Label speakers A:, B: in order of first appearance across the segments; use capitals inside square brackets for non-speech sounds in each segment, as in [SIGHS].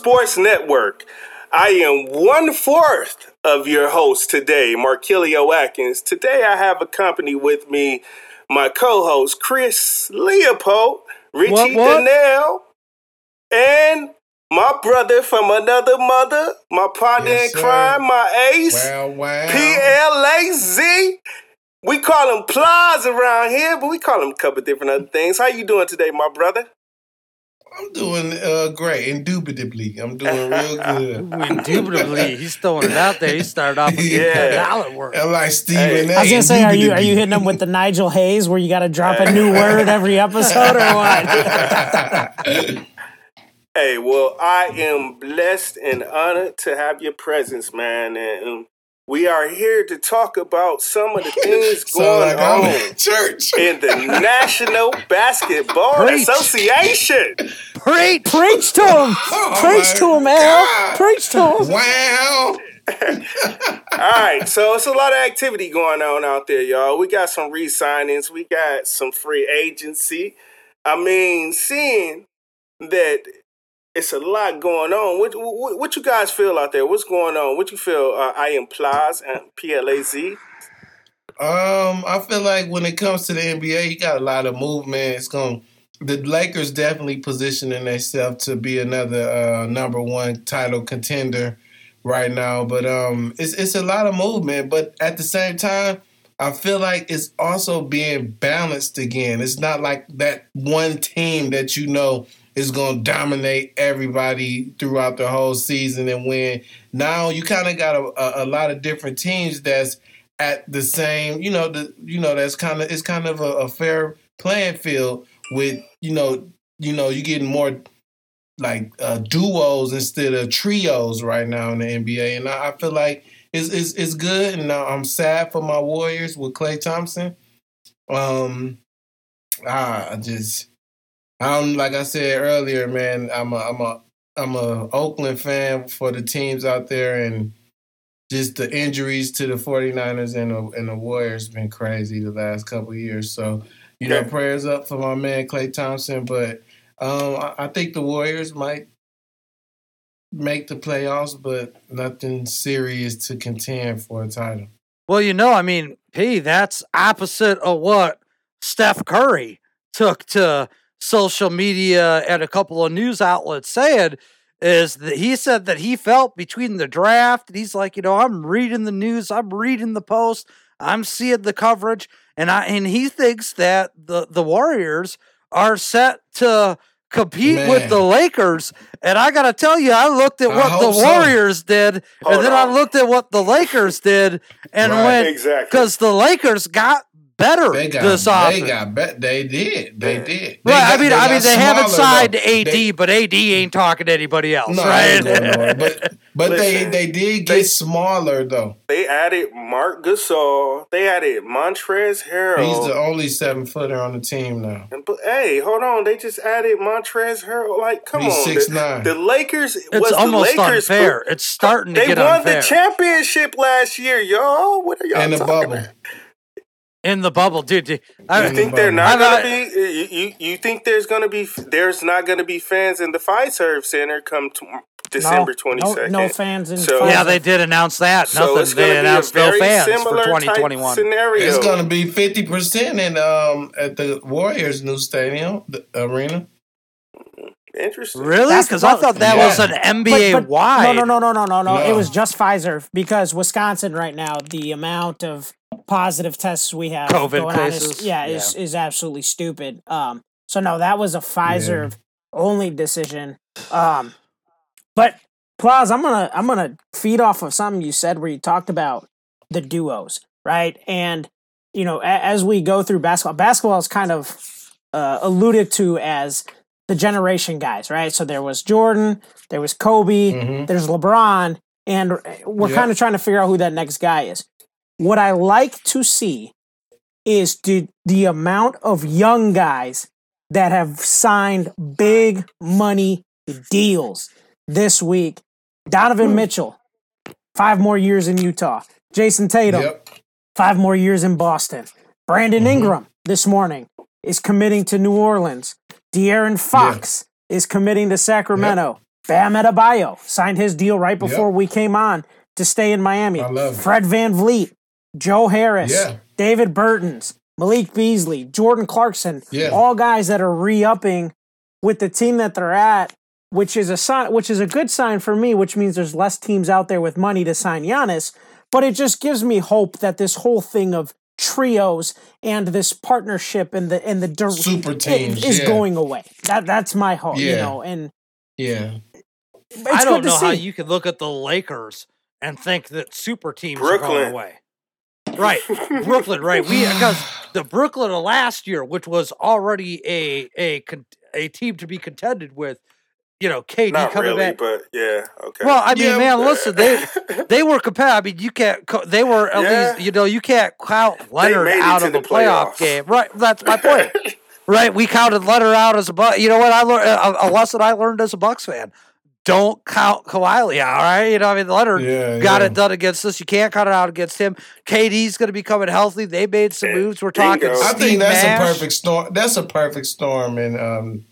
A: sports network. I am one fourth of your host today, Markelio Atkins. Today I have a company with me, my co-host Chris Leopold, Richie
B: What, what?
A: And my brother from another mother, my partner
C: Yes,
A: in crime, my ace,
C: Wow, wow.
A: PLAZ. We call him Plies around here, but we call him a couple different other things. How you doing today, my brother?
C: I'm doing uh, great, indubitably. I'm doing real [LAUGHS] good.
B: Indubitably, he's throwing it out there. He started off with
C: Yeah.
B: yeah. dollar work.
C: I'm like Stephen
A: Hey.
C: A.
D: I was gonna say, are you are you hitting them with the Nigel Hayes where you got to drop a new word every episode or what? [LAUGHS]
A: Hey, well, I am blessed and honored to have your presence, man. And um, we are here to talk about some of the [LAUGHS] things going
C: like
A: on
C: in church.
A: in the National [LAUGHS] Basketball
B: Preach.
A: Association.
B: Preach!
D: Preach to him, [LAUGHS]
C: Oh
D: preach to him, Al, preach to him.
C: Wow.
A: All right, so it's a lot of activity going on out there, y'all. We got some re-signings, we got some free agency. I mean, seeing that it's a lot going on. What, what, what you guys feel out there? What's going on? What you feel? Uh, I am and PLAZ.
C: Um, I feel like when it comes to the NBA, you got a lot of movement. It's going. The Lakers definitely positioning themselves to be another uh, number one title contender right now. But um, it's it's a lot of movement. But at the same time, I feel like it's also being balanced again. It's not like that one team that you know is going to dominate everybody throughout the whole season and win. Now you kind of got a, a, a lot of different teams that's at the same, you know, the you know that's kind of it's kind of a, a fair playing field with you know you know you're getting more like uh, duos instead of trios right now in the NBA, and I, I feel like it's, it's it's good. And I'm sad for my Warriors with Klay Thompson. Um, I just I'm like I said earlier, man. I'm a I'm a I'm a Oakland fan for the teams out there, and just the injuries to the 49ers and the, and the Warriors have been crazy the last couple of years. So you know,
A: Yeah.
C: prayers up for my man Klay Thompson, but um, I, I think the Warriors might make the playoffs, but nothing serious to contend for a title.
B: Well, you know, I mean, P, that's opposite of what Steph Curry took to social media and a couple of news outlets said is that he said that he felt between the draft and he's like, you know, I'm reading the news, I'm reading the post, I'm seeing the coverage, and I and he thinks that the the Warriors are set to compete with the Lakers. And I gotta tell you, I looked at
C: I
B: what the
C: hope so.
B: Warriors did,
A: Hold
B: and then
A: on.
B: I looked at what the Lakers did, and
C: Right.
B: went
A: Exactly.
B: because the Lakers got better
C: They got
B: this
C: they got bet they did they did. They
B: Right, I
C: got-
B: mean, I mean, they haven't signed
C: though.
B: AD,
C: They-
B: but AD ain't talking to anybody else,
C: No,
B: right?
C: ain't. But but
A: Listen,
C: they they did get
A: they-
C: smaller though.
A: They added Marc Gasol. They added Montrezl Harrell.
C: He's the only seven footer on the team now.
A: And- But hey, hold on. They just added Montrezl Harrell. Like, come
C: He's
A: on.
C: 6'9".
A: The, the Lakers
B: it's
A: was
B: almost
A: the Lakers.
B: unfair. It's starting to
A: They
B: get
A: won the championship last year, y'all. What are y'all
C: In the
A: talking
C: bubble.
A: about?
B: In the bubble, dude. dude, I,
A: You think
C: the
A: they're not gonna be? You, you you think there's gonna be? There's not gonna be fans in the Fiserv Center come to December twenty
D: no,
A: second.
D: no fans in
A: So-
B: yeah, they did announce that.
A: So
B: Nothing.
A: it's
B: They announced no
A: very
B: fans for 2021.
A: scenario.
C: It's gonna be fifty percent in um at the Warriors' new stadium, the arena.
A: Interesting.
B: Really? Because I thought that
C: Yeah.
B: was an
D: But-
B: NBA
D: but-
B: wide.
D: No, no, no, no, no, no, no. It was just Fiserv because Wisconsin right now, the amount of positive tests we have
B: COVID
D: going on is,
B: cases?
D: yeah, is is absolutely stupid. Um, so no, that was a Fiserv only decision. Um, but Plaz, I'm gonna I'm gonna feed off of something you said where you talked about the duos, right? And you know, a- as we go through basketball, basketball is kind of uh, alluded to as the generation guys, right? So there was Jordan, there was Kobe,
C: Mhm.
D: there's LeBron, and we're
C: Yeah.
D: kind of trying to figure out who that next guy is. What I like to see is the, the amount of young guys that have signed big money deals this week. Donovan Mitchell, five more years in Utah. Jayson Tatum,
C: Yep.
D: five more years in Boston. Brandon
C: Mhm.
D: Ingram this morning is committing to New Orleans. De'Aaron Fox is committing to Sacramento. Bam Adebayo signed his deal right before we came on to stay in Miami.
C: I love.
D: Fred VanVleet, Joe Harris,
C: Yeah.
D: Davis Bertans, Malik Beasley, Jordan Clarkson,
C: Yeah.
D: all guys that are re-upping with the team that they're at, which is a sign, which is a good sign for me, which means there's less teams out there with money to sign Giannis. But it just gives me hope that this whole thing of trios and this partnership and the and the dir-
C: Super
D: it-
C: teams,
D: is
C: yeah.
D: going away. That that's my hope, you know. And
C: Yeah.
B: I don't
D: good to
B: know how you could look at the Lakers and think that super teams are going away. Right, Brooklyn. Right, we uh, because the Brooklyn of last year, which was already a a a team to be contended with, you know, KD
A: Not
B: coming
A: really,
B: back.
A: but yeah, okay.
B: Well, I mean,
C: Yeah,
B: man,
A: but-
B: listen, they they were competitive. I mean, you can't. They were at
A: Yeah.
B: least, you know, you can't count Leonard out of
A: the
B: a playoff game. Right, that's my point. [LAUGHS] right, we counted Leonard out as a buck. You know what? I learned uh, a, a lesson I learned as a Bucks fan. Don't count Kawhi out, right? You know, I mean, Leonard
C: Yeah,
B: got
C: yeah.
B: it done against us. You can't count it out against him. KD's going to be coming healthy. They made some moves. We're talking.
A: bingo.
C: I
B: Steve
C: think that's
B: Nash.
C: a perfect storm. That's a perfect storm in um,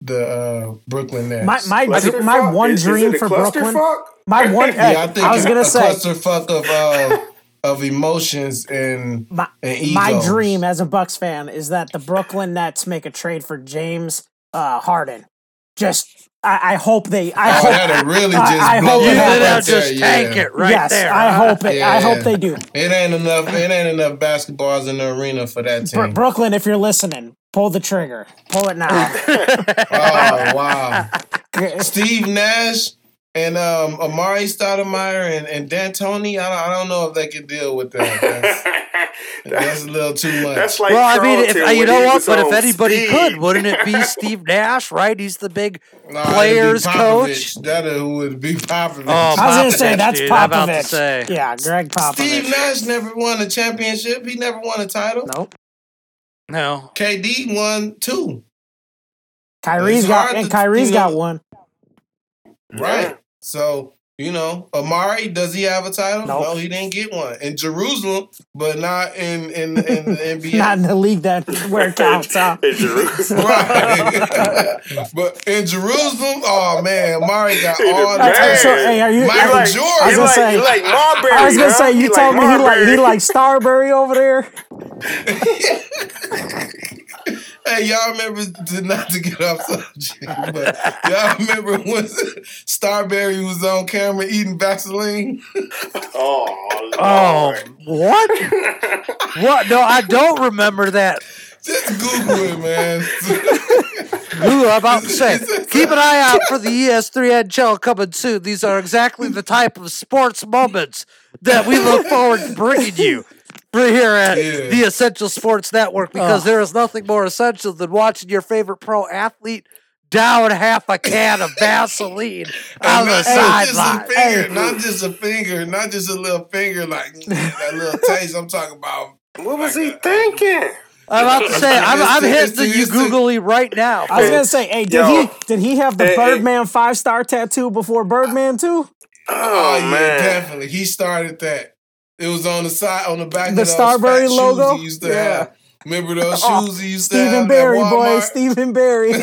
C: the uh, Brooklyn Nets.
D: my my
A: Clusterfuck?
D: my one
A: Is- is
D: dream
A: it a
D: for Brooklyn.
A: clusterfuck?
D: My one. [LAUGHS]
C: yeah, I think
D: I was gonna say
C: clusterfuck of uh, of emotions and
D: my,
C: and
D: my dream as a Bucks fan is that the Brooklyn Nets make a trade for James uh, Harden. Just I, I hope they. I
C: Oh,
D: hope.
C: that'd really just
D: I
C: blow
D: hope
B: You
D: it
C: it
B: did
C: right
B: just
C: there,
B: tank
C: yeah.
B: it right
D: yes,
B: there.
D: I
B: huh?
D: hope it. I hope they do.
C: It ain't enough. It ain't enough basketballs in the arena for that
D: Bro-
C: team.
D: Brooklyn, if you're listening, pull the trigger. Pull it now.
C: oh wow! [LAUGHS] Steve Nash and um, Amar'e Stoudemire and, and D'Antoni. I don't, I don't know if they can deal with [LAUGHS] that. That's, that's a little too much.
A: That's like
B: well, I mean, if, uh, you know what? But if anybody
A: speed.
B: could, wouldn't it be [LAUGHS] Steve Nash? Right? He's the big
C: Nah, it'd be
B: players coach.
C: That would be Popovich.
B: Oh,
D: I was gonna say that's
B: dude, I'm about to
D: Popovich.
B: say.
D: Yeah, Gregg Popovich.
C: Steve Nash never won a championship. He never won a title.
D: Nope.
B: No.
C: KD won two.
D: Kyrie's
C: It's
D: got
C: hard
D: and
C: to-
D: Kyrie's
C: you know-
D: got one.
C: Right. So, you know, Amar'e, does he have a title?
D: Nope.
C: No, he didn't get one. In Jerusalem, but not in in, in the [LAUGHS] NBA.
D: Not in the league that [LAUGHS] where it counts. Huh?
A: in Jerusalem.
C: right. [LAUGHS] but in Jerusalem, oh man, Amar'e got
A: He
C: all the
A: man.
D: Hey, so, hey, are you?
C: Michael
A: like,
C: Jordan.
D: I was gonna
A: like,
D: say-
A: you like Marbury.
D: I was gonna say you
A: like
D: told me he like he like Starbury over there.
C: Hey, y'all remember to not to get off subject, but y'all remember when Starbury was on camera eating Vaseline?
A: Oh,
B: Oh, what? what? No, I don't remember that.
C: Just Google it, man.
B: Ooh, I'm about to [LAUGHS] say, keep an eye out for the E ES3 NHL coming soon. These are exactly the type of sports moments that we look forward to bringing you right here at
C: Yeah.
B: the Essential Sports Network because
D: Oh.
B: there is nothing more essential than watching your favorite pro athlete down half a can of Vaseline [LAUGHS] on
C: And
B: the
C: not, not just a
B: sideline.
C: finger,
D: Hey.
C: not just a finger, not just a little finger, like [LAUGHS] that little taste. I'm talking about.
A: What was he uh, thinking?
B: I'm about to say, I'm, I'm hitting
C: the-
B: the
C: it's
B: you
C: the-
B: googly right now.
D: I was gonna say, hey, did
A: Yo.
D: he did he have the
A: Hey, hey.
D: Birdman five star tattoo before Birdman too?
A: Oh,
C: Oh, yeah, definitely. He started that. It was on the side, on the back
D: The
C: of those
D: Starbury
C: fat shoes
D: logo?
C: He used to
D: Yeah.
C: have. Remember those
D: Oh,
C: shoes he used to
D: Stephen
C: have?
D: Barry,
C: at
D: boy,
C: Walmart?
D: Stephen Barry. [LAUGHS]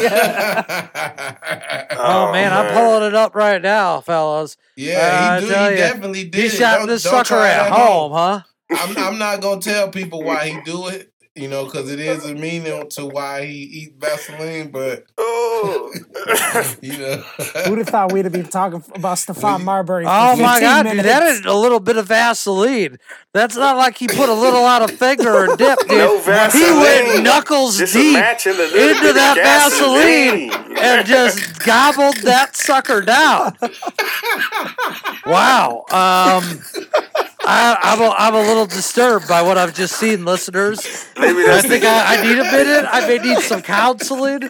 B: Oh, oh, man, I'm pulling it up right now, fellas.
C: yeah,
B: I
C: he, do, he
B: ya,
C: definitely did.
B: He shot
C: Don't-
B: this
C: don't
B: sucker
C: try it
B: at home, huh?
C: I'm, I'm not gonna tell people why he do it, you know, because it is a meaning to why he eat Vaseline. But
A: Oh. [LAUGHS]
C: you know,
D: Who'd have thought we'd have been talking about Stephon Marbury? For
B: Oh my
D: 15
B: god, dude, that is a little bit of Vaseline. That's not like he put a little on a finger or dip, dude.
A: no
B: he went knuckles
A: Just
B: deep
A: match and a little
B: into
A: bit of
B: that Vaseline
A: gasoline.
B: and just gobbled that sucker down. Wow. Um I, I'm a, I'm a little disturbed by what I've just seen, listeners.
A: Maybe
B: I think I, I need a minute. I may need some counseling.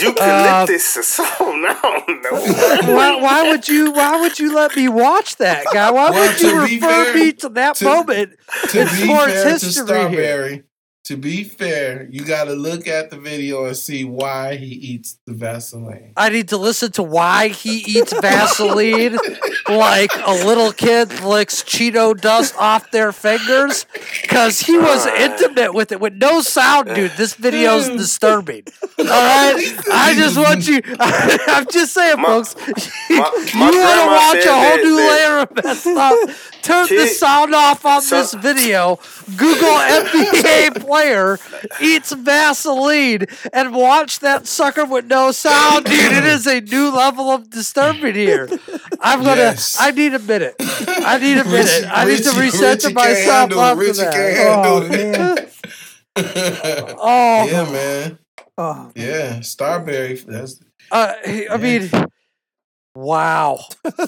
A: eucalyptus or something. I don't know.
B: Why, why would you? Why would you let me watch that, guy? Why
C: Well,
B: would you refer
C: fair-
B: me to that
C: to-
B: moment
C: To
B: in
C: be
B: sports
C: fair to
B: history here?
C: Starbury, to be fair, you got to look at the video and see why he eats the Vaseline.
B: I need to listen to why he eats Vaseline like a little kid licks Cheeto dust off their fingers because he was intimate with it with no sound, dude. This video's disturbing. [LAUGHS] All right, I just want you. [LAUGHS] I'm just saying,
A: My-
B: folks. [LAUGHS]
A: my-
B: you want to watch a whole new layer of messed up? Turn the sound off on
A: So-
B: this video. Google [LAUGHS] NBA player eats Vaseline and watch that sucker with no sound, dude. It is a new level of disturbing here. I'm gonna.
C: Yes.
B: I need a minute. I need a minute. I need to reset to myself after that.
D: Oh man. [LAUGHS]
B: Oh,
C: yeah, man.
D: Oh.
C: Yeah, Starbury. That's
B: Uh, I mean, wow,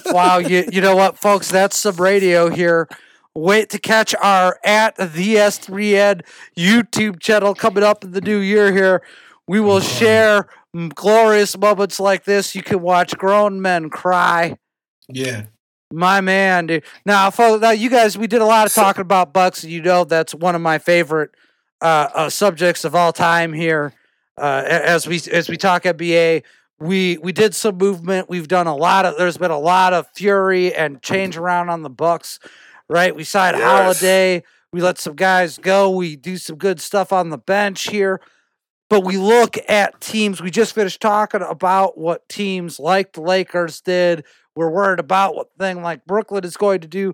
B: wow. You you know what, folks? That's some radio here. Wait to catch our at the S3N YouTube channel coming up in the new year. Here, we will share glorious moments like this. You can watch grown men cry.
C: yeah.
B: My man, dude. Now, folks, now you guys, we did a lot of talking about Bucks, and you know that's one of my favorite uh, uh, subjects of all time here. Uh, as we as we talk NBA, we we did some movement. We've done a lot of. There's been a lot of fury and change around on the Bucks. Right, we signed
A: Yes.
B: Holiday. We let some guys go. We do some good stuff on the bench here. But we look at teams. We just finished talking about what teams like the Lakers did. We're worried about what thing like Brooklyn is going to do.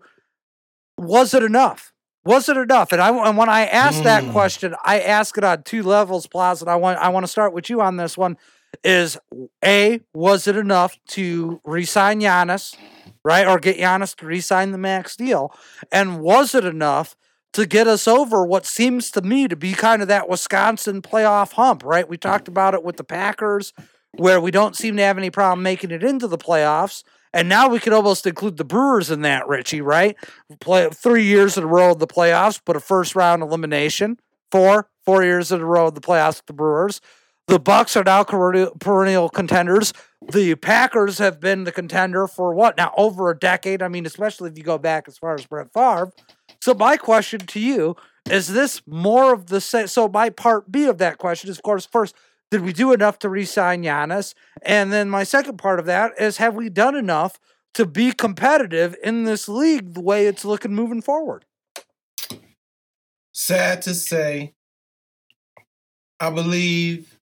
B: Was it enough? Was it enough? And I and when I ask that
C: Mm.
B: question, I ask it on two levels, Plaza. And I want I want to start with you on this one. Is a was it enough to re-sign Giannis, right, or get Giannis to re-sign the max deal? And was it enough to get us over what seems to me to be kind of that Wisconsin playoff hump, right? We talked about it with the Packers, where we don't seem to have any problem making it into the playoffs. And now we could almost include the Brewers in that, Richie, right? Play three years in a row of the playoffs, but a first round elimination. Four, four years in a row of the playoffs with the Brewers. The Bucks are now perennial, contenders. The Packers have been the contender for what now over a decade. I mean, especially if you go back as far as Brett Favre. So my question to you is: This more of the same? So my part B of that question is, of course, first, did we do enough to re-sign Giannis? And then my second part of that is, have we done enough to be competitive in this league the way it's looking moving forward?
C: Sad to say, I believe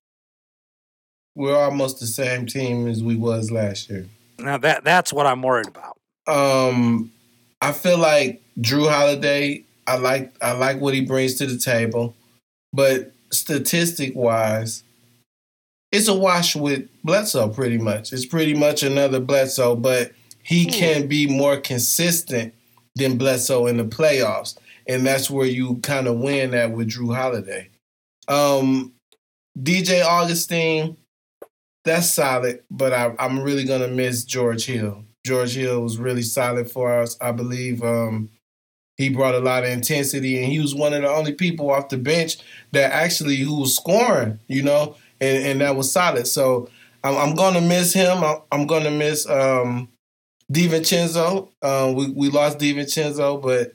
C: we're almost the same team as we was last year.
B: Now that that's what I'm worried about.
C: Um, I feel like Jrue Holiday. I like I like what he brings to the table, but statistic wise, it's a wash with Bledsoe. Pretty much, it's pretty much another Bledsoe, but he can be more consistent than Bledsoe in the playoffs, and that's where you kind of win that with Jrue Holiday. Um, DJ Augustin, that's solid, but I, I'm really gonna miss George Hill. George Hill was really solid for us. I believe um, he brought a lot of intensity, and he was one of the only people off the bench that actually who was scoring, you know, and, and that was solid. So I'm, I'm gonna miss him. I'm, I'm gonna miss um, DiVincenzo. Uh, we we lost DiVincenzo, but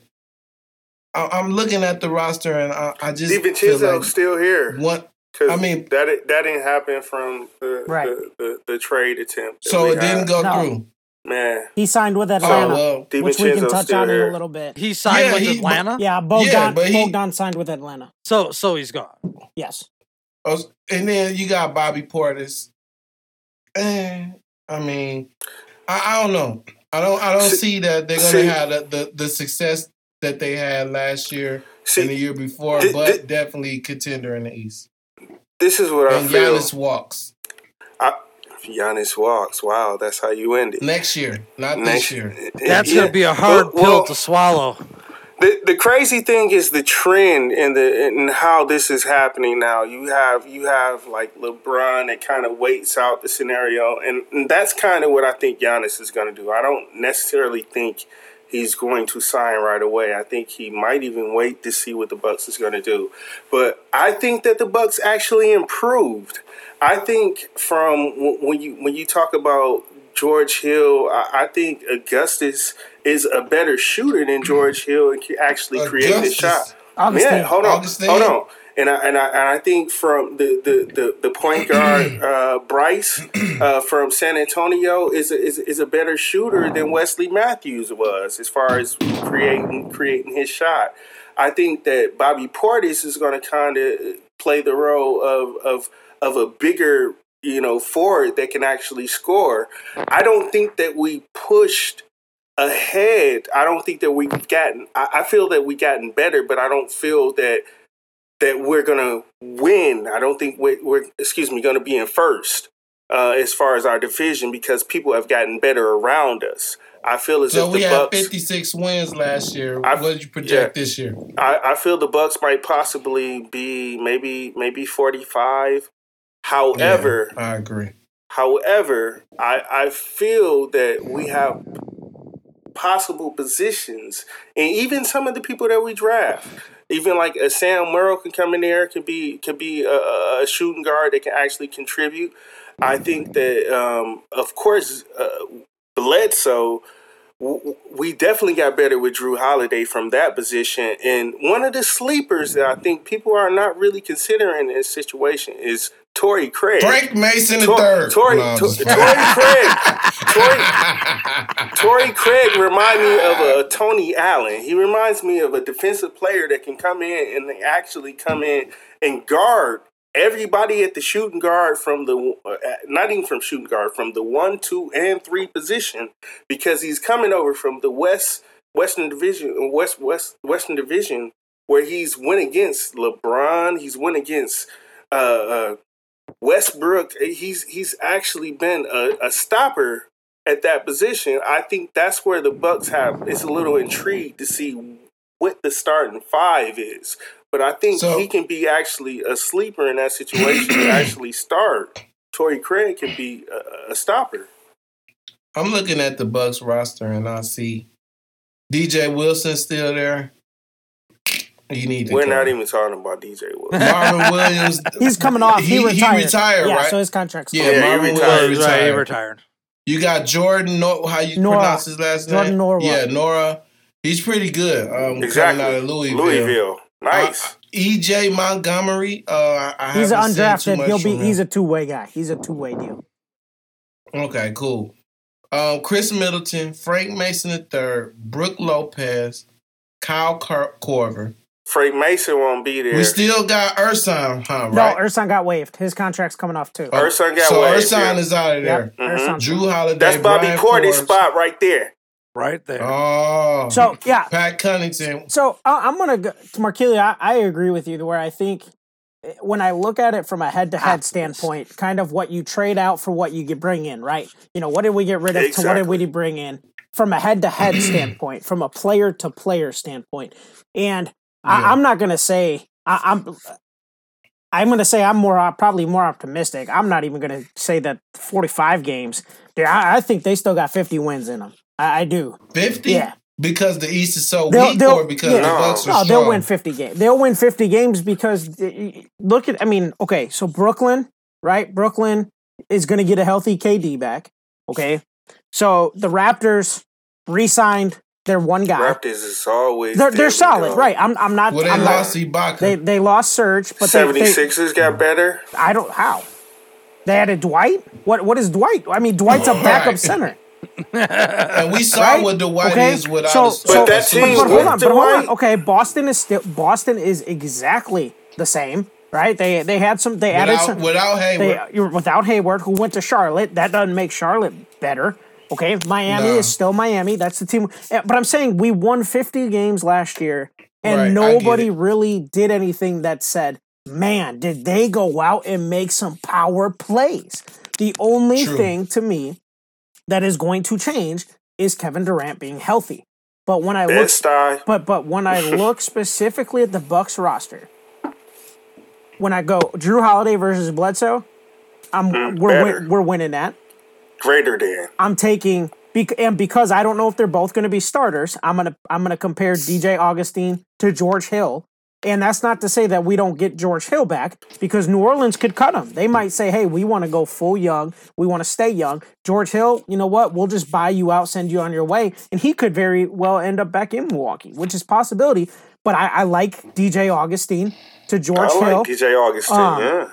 C: I, I'm looking at the roster, and I, I just feel
A: DiVincenzo's
C: like
A: still here.
C: one.
A: 'Cause
C: I mean-
A: that that didn't happen from the
D: Right.
A: the, the, the trade attempt.
C: So it didn't go
D: No.
C: through.
A: Man,
D: He signed with
C: Oh
D: Atlanta,
C: well.
D: which we can touch
A: still
D: on in a little bit.
B: He signed
C: Yeah,
B: with
C: he-
B: Atlanta,
D: Yeah, Bogdan,
C: Yeah, he-
D: Bogdan signed with Atlanta.
B: so so he's gone.
D: Yes.
C: Oh, And then you got Bobby Portis. Eh, I mean, I, I don't know. I don't. I don't
A: See-
C: see that they're gonna have the, the, the success that they had last year and the year before,
A: thi-
C: but
A: thi-
C: definitely contender in the East.
A: This is what I
C: And
A: feel.
C: Giannis walks
A: Giannis walks. Wow, that's how you end it.
C: next year, not
A: Next-
C: this year.
B: That's
A: Yeah.
B: gonna be a hard
A: Well-
B: pill
A: well,
B: to swallow.
A: The the crazy thing is the trend and the and how this is happening now. You have you have like LeBron that kind of waits out the scenario, and, and that's kind of what I think Giannis is going to do. I don't necessarily think he's going to sign right away. I think he might even wait to see what the Bucks is going to do. But I think that the Bucks actually improved. I think from when you when you talk about George Hill, I, I think Augustus is a better shooter than George Hill and can actually create the shot.
D: Augustin.
A: Yeah, hold on,
C: Augustin.
A: hold on. And I, and I and I think from the the, the, the point guard [CLEARS THROAT] uh, Bryce uh, from San Antonio is a, is is a better shooter than Wesley Matthews was as far as creating creating his shot. I think that Bobby Portis is going to kind of play the role of of of a bigger you know forward that can actually score. I don't think that we pushed ahead. I don't think that we've gotten. I, I feel that we've gotten better, but I don't feel that that we're gonna win. I don't think we're, we're excuse me going to be in first uh, as far as our division because people have gotten better around us. I feel as
C: So
A: if
C: we had
A: Bucks.
C: 56 wins last year.
A: I-
C: what did you project
A: yeah.
C: this year?
A: I, I feel the Bucks might possibly be maybe maybe forty five. However,
C: Yeah, I agree.
A: However, I, I feel that we have possible positions, and even some of the people that we draft, even like a Sam Merrill can come in there, can be can be a, a shooting guard that can actually contribute. I think that, um, of course, uh, Bledsoe. We definitely got better with Jrue Holiday from that position, and one of the sleepers that I think people are not really considering in this situation is Torrey Craig.
C: Frank Mason the
A: Tor-
C: third.
A: Torrey,
C: No,
A: Tor- Torrey Craig. Torrey, [LAUGHS] Torrey Craig remind me of a Tony Allen. He reminds me of a defensive player that can come in and they actually come in and guard everybody at the shooting guard from the uh, not even from shooting guard from the one, two, and three position because he's coming over from the West Western Division, West West Western Division, where he's went against LeBron. He's went against. Uh, uh, Westbrook, he's he's actually been a, a stopper at that position. I think that's where the Bucks have. It's a little intrigued to see what the starting five is, but I think
C: So-
A: he can be actually a sleeper in that situation and [CLEARS THROAT] actually start. Torrey Craig can be a, a stopper.
C: I'm looking at the Bucks roster and I see DJ Wilson still there. You need to
A: We're
C: go.
A: not even talking about DJ Williams. [LAUGHS]
C: Marvin Williams. [LAUGHS]
D: He's coming off. He,
C: He- he
D: retired.
C: retired,
D: yeah,
C: right?
D: so his contract's
C: Yeah,
D: coming
A: Yeah, he
C: Marvin
A: retired.
C: Williams
B: Right, he
C: retired.
B: retired.
C: You got Jordan. No, how you
D: Nora.
C: pronounce his last name?
D: Jordan
C: name?
D: Nora.
C: Yeah, Nora. He's pretty good. Um,
A: Exactly.
C: Coming out of Louisville.
A: Louisville. Nice.
C: EJ Montgomery. Uh, I
D: He's
C: haven't seen too
D: undrafted.
C: much
D: He'll be.
C: from him.
D: He's a two way guy. He's a two way deal.
C: Okay, cool. Um, Khris Middleton, Frank Mason III, Brook Lopez, Kyle Cor- Korver.
A: Frank Mason won't be there.
C: We still got Ersan, huh?
D: No,
C: Right?
D: Ersan got waived. His contract's coming off too.
A: Ersan got
C: so
A: waived,
C: Ersan
A: yeah.
C: is out of there.
D: Yep, Ersan's
C: Jrue Holiday.
A: That's Bobby
C: Brian
A: Porter's
C: Forbes.
A: spot right there.
B: Right there.
C: Oh,
D: So yeah,
C: Pat Connaughton.
D: So I I'm gonna go to Markelio. I, I agree with you. Where I think eh, when I look at it from a head-to-head standpoint, kind of what you trade out for what you get bring in, right? You know, what did we get rid of to what did we bring in from a head-to-head standpoint, from a player-to-player standpoint, and
C: Yeah.
D: I, I'm not gonna say I, I'm. I'm gonna say I'm more probably more optimistic. I'm not even gonna say that 45 games. Dude, I, I think they still got 50 wins in them. I, I do.
C: 50?
D: Yeah.
C: Because the East is so
D: They'll-
C: weak
D: they'll-
C: or because
D: yeah.
C: the Bucks are
D: No,
C: strong?
D: they'll win 50 games. They'll win 50 games because look at I mean, okay, so Brooklyn, right? Brooklyn is going to get a healthy KD back, okay? So the Raptors re-signed their one guy.
A: Raptors is always
D: They're they're solid,
A: go.
D: right? I'm I'm not
C: Well, they
D: I'm
C: lost
D: not,
C: Ibaka.
D: they they lost Serge, but they, they
A: 76ers got better.
D: I don't how. They added Dwight? What what is Dwight? I mean, Dwight's a backup
C: Right.
D: center. [LAUGHS]
C: and we saw
D: right?
C: what Dwight
D: Okay,
C: is without
D: so-
C: a
D: so-
A: But that team
D: but, but hold on, but hold on. Okay, Boston is still Boston is exactly the same, right? They they had some they added some
C: without Hayward.
D: they without Hayward who went to Charlotte. That doesn't make Charlotte better. Okay, Miami
C: No.
D: is still Miami. That's the team. Eh, But I'm saying we won 50 games last year, and
C: Right,
D: nobody really did anything that said, "Man, did they go out and make some power plays?" The only
C: True.
D: thing to me that is going to change is Kevin Durant being healthy. But when I look, but but when I [LAUGHS] look specifically at the Bucks roster, when I go Jrue Holiday versus Bledsoe, I'm we're win, we're winning that.
A: Greater than.
D: I'm taking and because I don't know if they're both going to be starters, I'm gonna I'm gonna compare DJ Augustin to George Hill. And that's not to say that we don't get George Hill back because New Orleans could cut him. They might say, hey, we want to go full young. We want to stay young. George Hill, you know what? We'll just buy you out, send you on your way. And he could very well end up back in Milwaukee, which is possibility. But I, I like DJ Augustin to George
A: I
D: Hill.
A: like DJ Augustin.
D: Um,
A: yeah.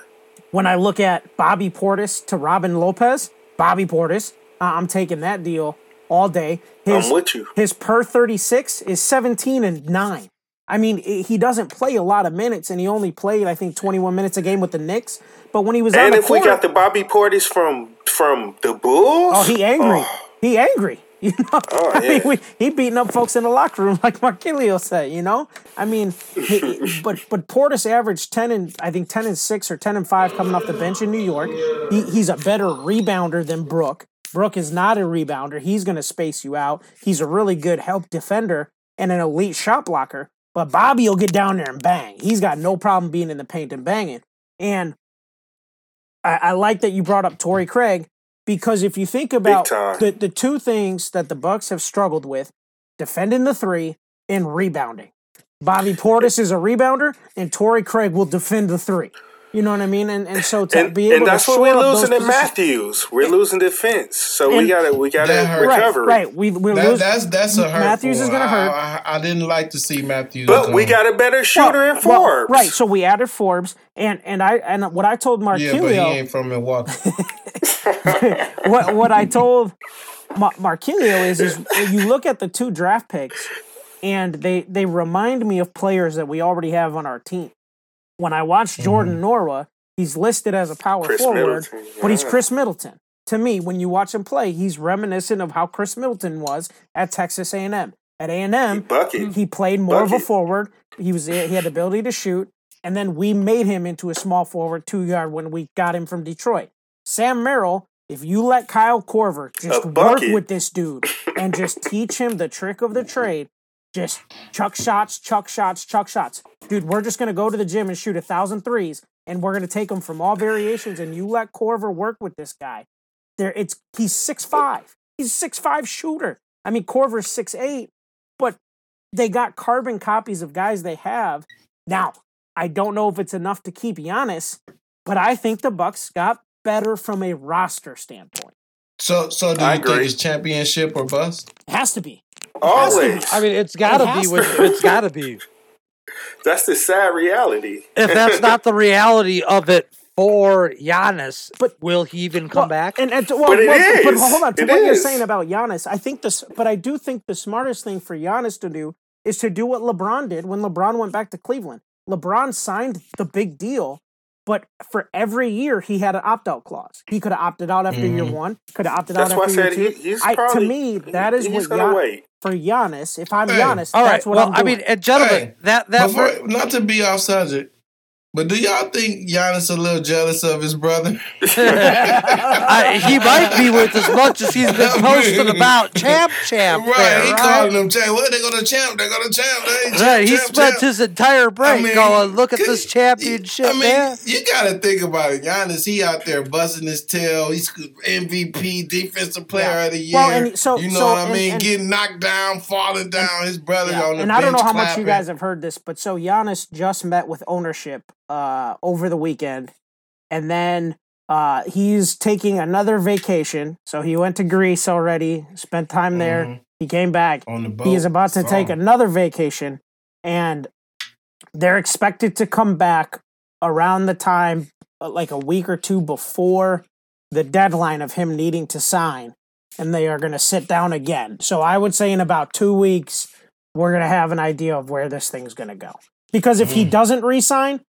D: When I look at Bobby Portis to Robin Lopez, Bobby Portis, uh, I'm taking that deal all day. His,
A: I'm with you.
D: His per 36 is 17 and 9. I mean, he doesn't play a lot of minutes, and he only played, I think, 21 minutes a game with the Knicks. But when he was on
A: And
D: the
A: if
D: court,
A: we got the Bobby Portis from from the Bulls,
D: oh, he angry. He angry. [LAUGHS] You know,
A: Oh,
D: I mean, we, he beating up folks in the locker room [LAUGHS] like Markelio said. You know, I mean, he, [LAUGHS] but but Portis averaged ten and I think ten and six or ten and five coming off the bench in New York. He, he's a better rebounder than Brook. Brook is not a rebounder. He's going to space you out. He's a really good help defender and an elite shot blocker. But Bobby will get down there and bang. He's got no problem being in the paint and banging. And I, I like that you brought up Torrey Craig because if you think about the, the two things that the Bucks have struggled with, defending the three and rebounding. Bobby Portis is a rebounder, and Torrey Craig will defend the three. You know what I mean? And and so to
A: and,
D: be able
A: and that's
D: to
A: what we're losing in Matthews. We're losing defense, so we gotta we gotta recover.
D: Right, right. We we're
C: That,
D: losing.
C: that's that's a hurt.
D: Matthews is gonna hurt.
C: I, I, I didn't like to see Matthews.
A: But we got a better shooter in
D: well,
A: Forbes.
D: right? So we added Forbes, and and I and what I told
C: Yeah, but he ain't from Milwaukee. [LAUGHS]
D: what what I told Ma- Markelio is is you look at the two draft picks, and they they remind me of players that we already have on our team. When I watch Jordan mm-hmm. Nwora, he's listed as a power
A: Chris
D: forward,
A: Middleton,
D: but he's. Khris Middleton. To me, when you watch him play, he's reminiscent of how Khris Middleton was at Texas A&M. At A&M,
A: bucket.
D: he played more of a forward. He was he had the ability to shoot, and then we made him into a small forward, two yard when we got him from Detroit. Sam Merrill, if you let Kyle Korver just work with this dude and just teach him the trick of the [LAUGHS] trade, just chuck shots, chuck shots, chuck shots. Dude, we're just gonna go to the gym and shoot a thousand threes, and we're gonna take them from all variations. And you let Korver work with this guy. There, it's he's six five. He's a six five shooter. I mean, Korver's six eight, but they got carbon copies of guys they have. Now, I don't know if it's enough to keep Giannis, but I think the Bucks got better from a roster standpoint.
C: So, so do
A: I
C: you think it's championship or bust?
D: It has to be.
A: Always.
B: I mean, it's got to be.
D: to
B: With, it's got to be. [LAUGHS]
A: That's the sad reality.
B: If that's [LAUGHS] not the reality of it for Giannis,
D: But-
B: will he even come
D: Well,
B: back?
D: And, and to- well,
A: But it
D: well, but hold on to
A: It
D: what you're saying about Giannis. I think this, but I do think the smartest thing for Giannis to do is to do what LeBron did when LeBron went back to Cleveland. LeBron signed the big deal, but for every year he had an opt out clause. He could have opted out after year mm-hmm. one, could have opted
A: That's
D: out
A: why I
D: after
A: said
D: year
A: he,
D: two.
A: he's
D: I,
A: probably
D: to me, that is
A: he's
D: what
A: gonna
D: Gian-
A: wait.
D: for Giannis. If I'm
C: Hey.
D: Giannis,
B: All right.
D: that's what
B: Well,
D: I'm doing.
B: I mean, gentlemen,
C: Hey,
B: that that
C: Before, not to be off subject, but do y'all think Giannis a little jealous of his brother? [LAUGHS]
B: I, he might be with as much as he's been [LAUGHS] posting about [LAUGHS] champ champ.
C: right,
B: there,
C: he
B: right?
C: calling them champ. What they gonna champ? They gonna champ. They ain't champ,
B: Right, he
C: champ,
B: spent
C: champ.
B: his entire break
C: I mean,
B: going, "Look at this championship,
C: I mean,
B: man."
C: you gotta think about it. Giannis, he out there busting his tail. He's MVP, defensive player
D: Yeah.
C: of the year.
D: Well, and so-
C: you know
D: so-
C: what I
D: and-
C: mean?
D: and-
C: Getting knocked down, falling down. his brother
D: Yeah,
C: on the
D: and I don't know
C: bench
D: how much you guys have heard this, but so Giannis just met with ownership uh, over the weekend, and then uh, he's taking another vacation. So he went to Greece already, spent time there.
C: Mhm.
D: He came back.
C: on the boat.
D: He is about to take
C: Oh.
D: another vacation, and they're expected to come back around the time, uh, like a week or two before the deadline of him needing to sign, and they are going to sit down again. So I would say in about two weeks, we're going to have an idea of where this thing's going to go. Because if he
C: Mm.
D: doesn't resign,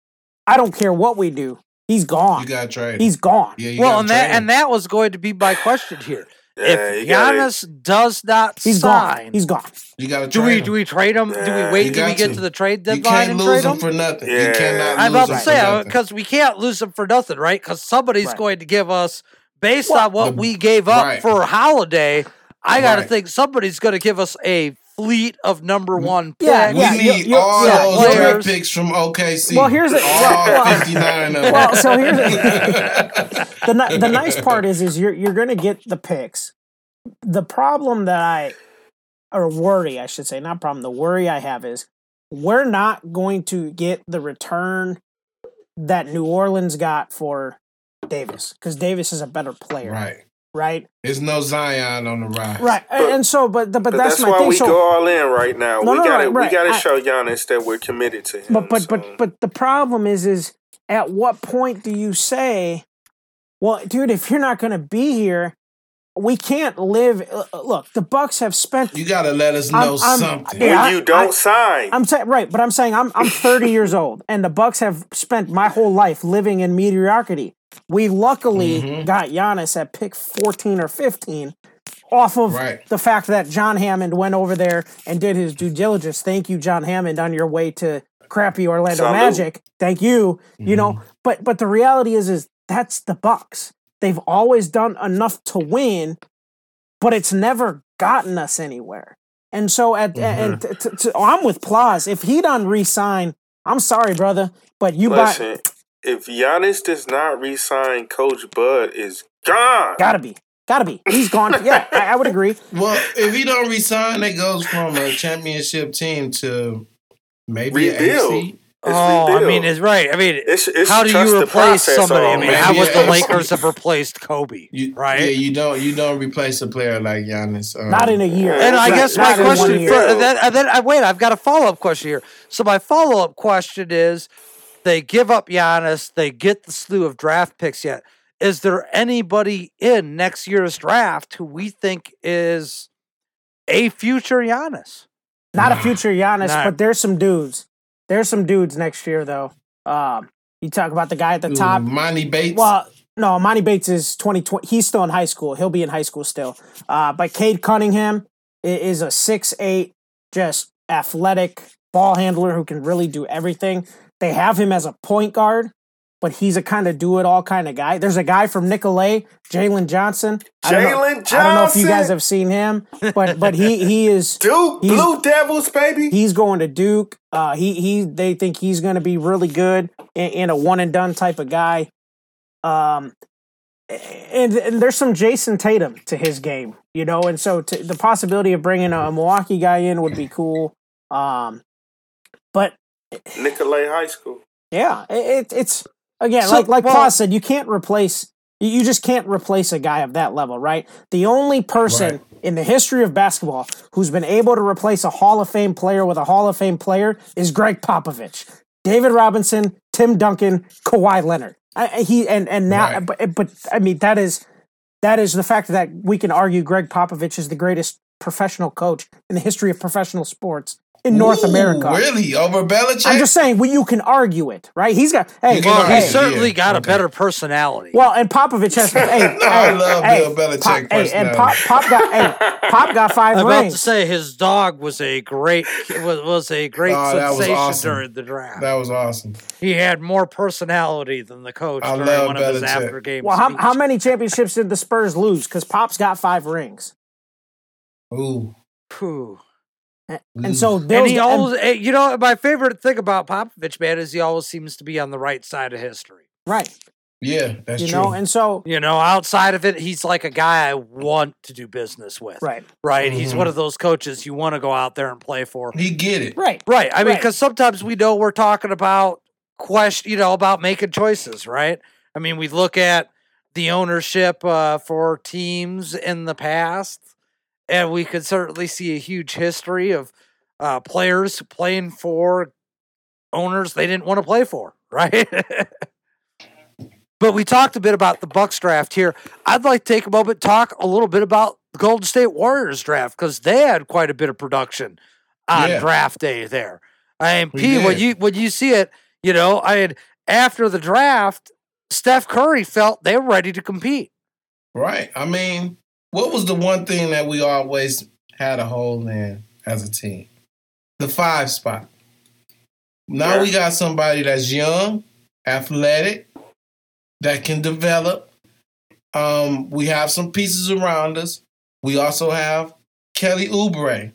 D: I don't care what we do. He's gone.
C: You got traded.
D: He's gone.
C: yeah, you
B: Well, and that
C: trade him.
B: and that was going to be my question here. [SIGHS]
A: Yeah,
B: if
A: you gotta-
B: Giannis does not
D: He's
B: sign,
D: gone. He's gone.
C: you got to
B: do we do we trade him? Do we wait
C: you
B: till we get
C: to.
B: to the trade
C: You
B: deadline
C: can't
B: and
C: lose
B: trade
C: him
B: him?
C: for nothing. You
A: Yeah.
C: cannot
B: I'm
C: lose
B: about to
C: him for
B: uh,
C: say
B: because we can't lose him for nothing, right? Because somebody's
D: Right.
B: going to give us based
D: Well,
B: on what
C: the-
B: we gave up
C: right.
B: for Holiday. I got to
C: Right.
B: think somebody's going to give us a fleet of number mm-hmm. one
D: Yeah,
B: picks.
C: we need
D: you- you-
C: all
D: yeah,
C: those
B: players.
C: draft picks from OKC.
D: Well, here's a-
C: all
D: well, well- [LAUGHS]
C: 59 of them.
D: Well, so here's [LAUGHS] the, the nice part is is you're you're going to get the picks, the problem that I, or worry, I should say, not problem, the worry I have is we're not going to get the return that New Orleans got for Davis because Davis is a better player.
C: Right.
D: Right.
C: There's no Zion on the rise.
D: Right.
A: But-
D: and so, but, but,
A: But
D: that's,
A: that's,
D: my
A: why
D: thing.
A: we
D: so,
A: go all in right now.
D: No,
A: we
D: no,
A: gotta
D: right, right.
A: we gotta
D: I-
A: show Giannis that we're committed to him.
D: but but
A: so-
D: but but the problem is is at what point do you say well dude if you're not going to be here we can't live uh, uh, look the bucks have spent
C: You got to let us
D: I'm-
C: know
D: I'm-
C: something.
A: when
D: yeah, I-
A: you don't
D: I-
A: sign,
D: i'm saying right but i'm saying i'm i'm 30 [LAUGHS] years old and the bucks have spent my whole life living in mediocrity we luckily
C: Mhm.
D: got Giannis at pick 14 or 15 off of
C: Right.
D: the fact that John Hammond went over there and did his due diligence. Thank you, John Hammond, on your way to crappy Orlando
A: Salute.
D: Magic. Thank you. You know, but but the reality is is that's the Bucks. They've always done enough to win, but it's never gotten us anywhere. And so at and mm-hmm. t- t- t- I'm with Plaz. If he doesn't resign, I'm sorry, brother, but you buy.
A: If Giannis does not re-sign, Coach Bud is gone.
D: gotta be. Gotta be. He's gone. Yeah, I, I would agree. [LAUGHS]
C: Well, if he don't resign, it goes from a championship team to maybe an
A: Rebuild.
C: AC.
A: It's
B: oh, I mean,
A: rebuild.
B: it's right. I mean,
A: It's, it's
B: how do you replace
A: process
B: somebody? I mean,
A: almost.
B: how would the Lakers have replaced Kobe? [LAUGHS]
C: You,
B: right?
C: Yeah, you don't you don't replace a player like Giannis. Um,
D: Not in a year.
B: And I
D: Right,
B: guess my
D: not
B: question for and then, and then I wait, I've got a follow up question here. So my follow up question is: They give up Giannis, they get the slew of draft picks. Yet, is there anybody in next year's draft who we think is a future Giannis?
D: Not a future Giannis,
B: Nah.
D: but there's some dudes. There's some dudes next year though. Um, you talk about the guy at the
C: Ooh,
D: top.
C: Monty Bates.
D: Well, no, Monty Bates is 2020. He's still in high school. He'll be in high school still. Uh, but Cade Cunningham is a six eight, just athletic ball handler who can really do everything. They have him as a point guard, but he's a kind of do it all kind of guy. There's a guy from Nicolet, Jalen Johnson. Don't know- I don't know if you guys have seen him, but but he he is [LAUGHS]
A: Duke Blue Devils, baby.
D: He's going to Duke. Uh, he he. They think he's going to be really good and, and a one and done type of guy. Um, and, and there's some Jayson Tatum to his game, you know, and so to, the possibility of bringing a Milwaukee guy in would be cool. Um, but
A: Nicolet High School.
D: yeah, it, it's again
B: So,
D: like like
B: well-
D: Paul said, you can't replace. You just can't replace a guy of that level, right? The only person
C: Right.
D: in the history of basketball who's been able to replace a Hall of Fame player with a Hall of Fame player is Gregg Popovich, David Robinson, Tim Duncan, Kawhi Leonard. I- he and and now,
C: Right.
D: but but I mean that is that is the fact that we can argue Gregg Popovich is the greatest professional coach in the history of professional sports in North
C: Ooh,
D: America.
C: Really? Over Belichick?
D: I'm just saying, well, you can argue it, right? He's got, hey,
C: You
B: Well,
C: argue
B: he's
C: it,
B: certainly
C: yeah.
B: got a better personality.
D: well, and Popovich has, hey, [LAUGHS]
C: No, I
D: hey,
C: love
D: hey,
C: Bill Belichick
D: Pop, hey, and. Pop, Pop got, hey, Pop got [LAUGHS] five
B: I'm about to say his dog was a great was, was a great
C: Oh, that was
B: sensation
C: awesome.
B: during the draft.
C: that was awesome.
B: he had more personality than the coach
C: I
B: during
C: love
B: one of his after game.
D: Well, how, how many championships did the Spurs lose? Because Pop's got five rings,
C: Ooh.
D: and, and so
B: And he always, eh, you know, my favorite thing about Popovich, man, is he always seems to be on the right side of history.
D: right,
C: Yeah, that's
D: you
C: true.
D: know, and so
B: You know, outside of it, he's like a guy I want to do business with.
D: right,
B: Right. He's
C: Mhm.
B: one of those coaches you want to go out there and play for.
C: he get it.
D: right,
B: Right. I mean, because sometimes we know we're talking about question, you know, about making choices, right? I mean, we look at the ownership uh, for teams in the past, and we could certainly see a huge history of uh, players playing for owners they didn't want to play for, [LAUGHS] right? but we talked a bit about the Bucks draft here. I'd like to take a moment talk a little bit about the Golden State Warriors draft because they had quite a bit of production on
C: Yeah.
B: draft day there. I mean,
C: We
B: P, when you when you see it, you know, I had after the draft, Steph Curry felt they were ready to compete.
C: Right. I mean, what was the one thing that we always had a hole in as a team? The five spot. Now
A: Yeah.
C: we got somebody that's young, athletic, that can develop. Um, we have some pieces around us. We also have Kelly Oubre.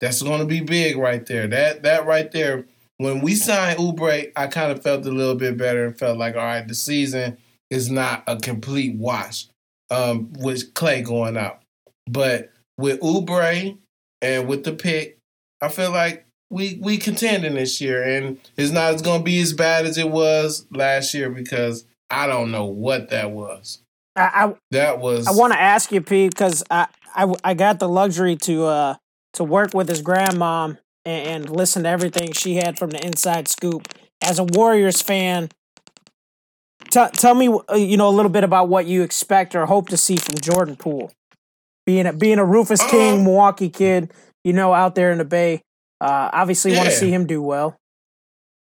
C: That's going to be big right there. That that right there. When we signed Oubre, I kind of felt a little bit better and felt like, all right, the season is not a complete wash um, with Klay going out. But with Oubre and with the pick, I feel like we we contending this year, and it's not going to be as bad as it was last year because I don't know what that was.
D: I I,
C: That was
D: I want to ask you, Pete, because I, I I got the luxury to uh to work with his grandmom and, and listen to everything she had from the inside scoop. As a Warriors fan, t- tell me uh, you know a little bit about what you expect or hope to see from Jordan Poole, being a being a Rufus King
C: Um,
D: Milwaukee kid, you know, out there in the Bay. Uh, obviously, want to see him do well.